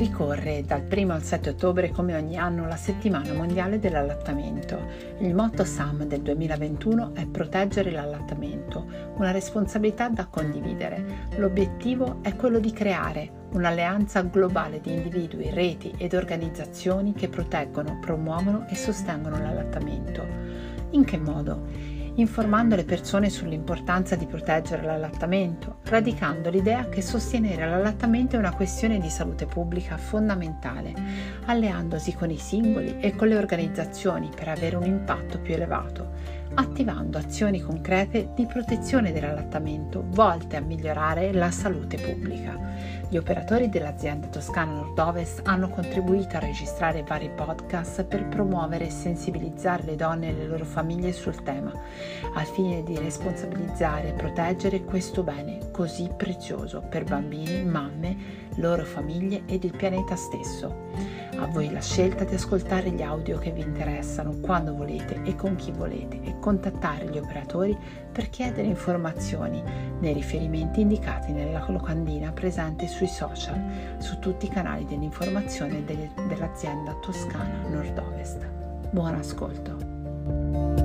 Ricorre dal 1 al 7 ottobre come ogni anno la settimana mondiale dell'allattamento. Il motto SAM del 2021 è proteggere l'allattamento, una responsabilità da condividere. L'obiettivo è quello di creare un'alleanza globale di individui, reti ed organizzazioni che proteggono, promuovono e sostengono l'allattamento. In che modo? Informando le persone sull'importanza di proteggere l'allattamento, radicando l'idea che sostenere l'allattamento è una questione di salute pubblica fondamentale, alleandosi con i singoli e con le organizzazioni per avere un impatto più elevato, attivando azioni concrete di protezione dell'allattamento volte a migliorare la salute pubblica. Gli operatori dell'azienda Toscana Nord-Ovest hanno contribuito a registrare vari podcast per promuovere e sensibilizzare le donne e le loro famiglie sul tema, al fine di responsabilizzare e proteggere questo bene così prezioso per bambini, mamme, loro famiglie ed il pianeta stesso. A voi la scelta di ascoltare gli audio che vi interessano quando volete e con chi volete contattare gli operatori per chiedere informazioni nei riferimenti indicati nella locandina presente sui social, su tutti i canali dell'informazione dell'azienda toscana nord-ovest. Buon ascolto!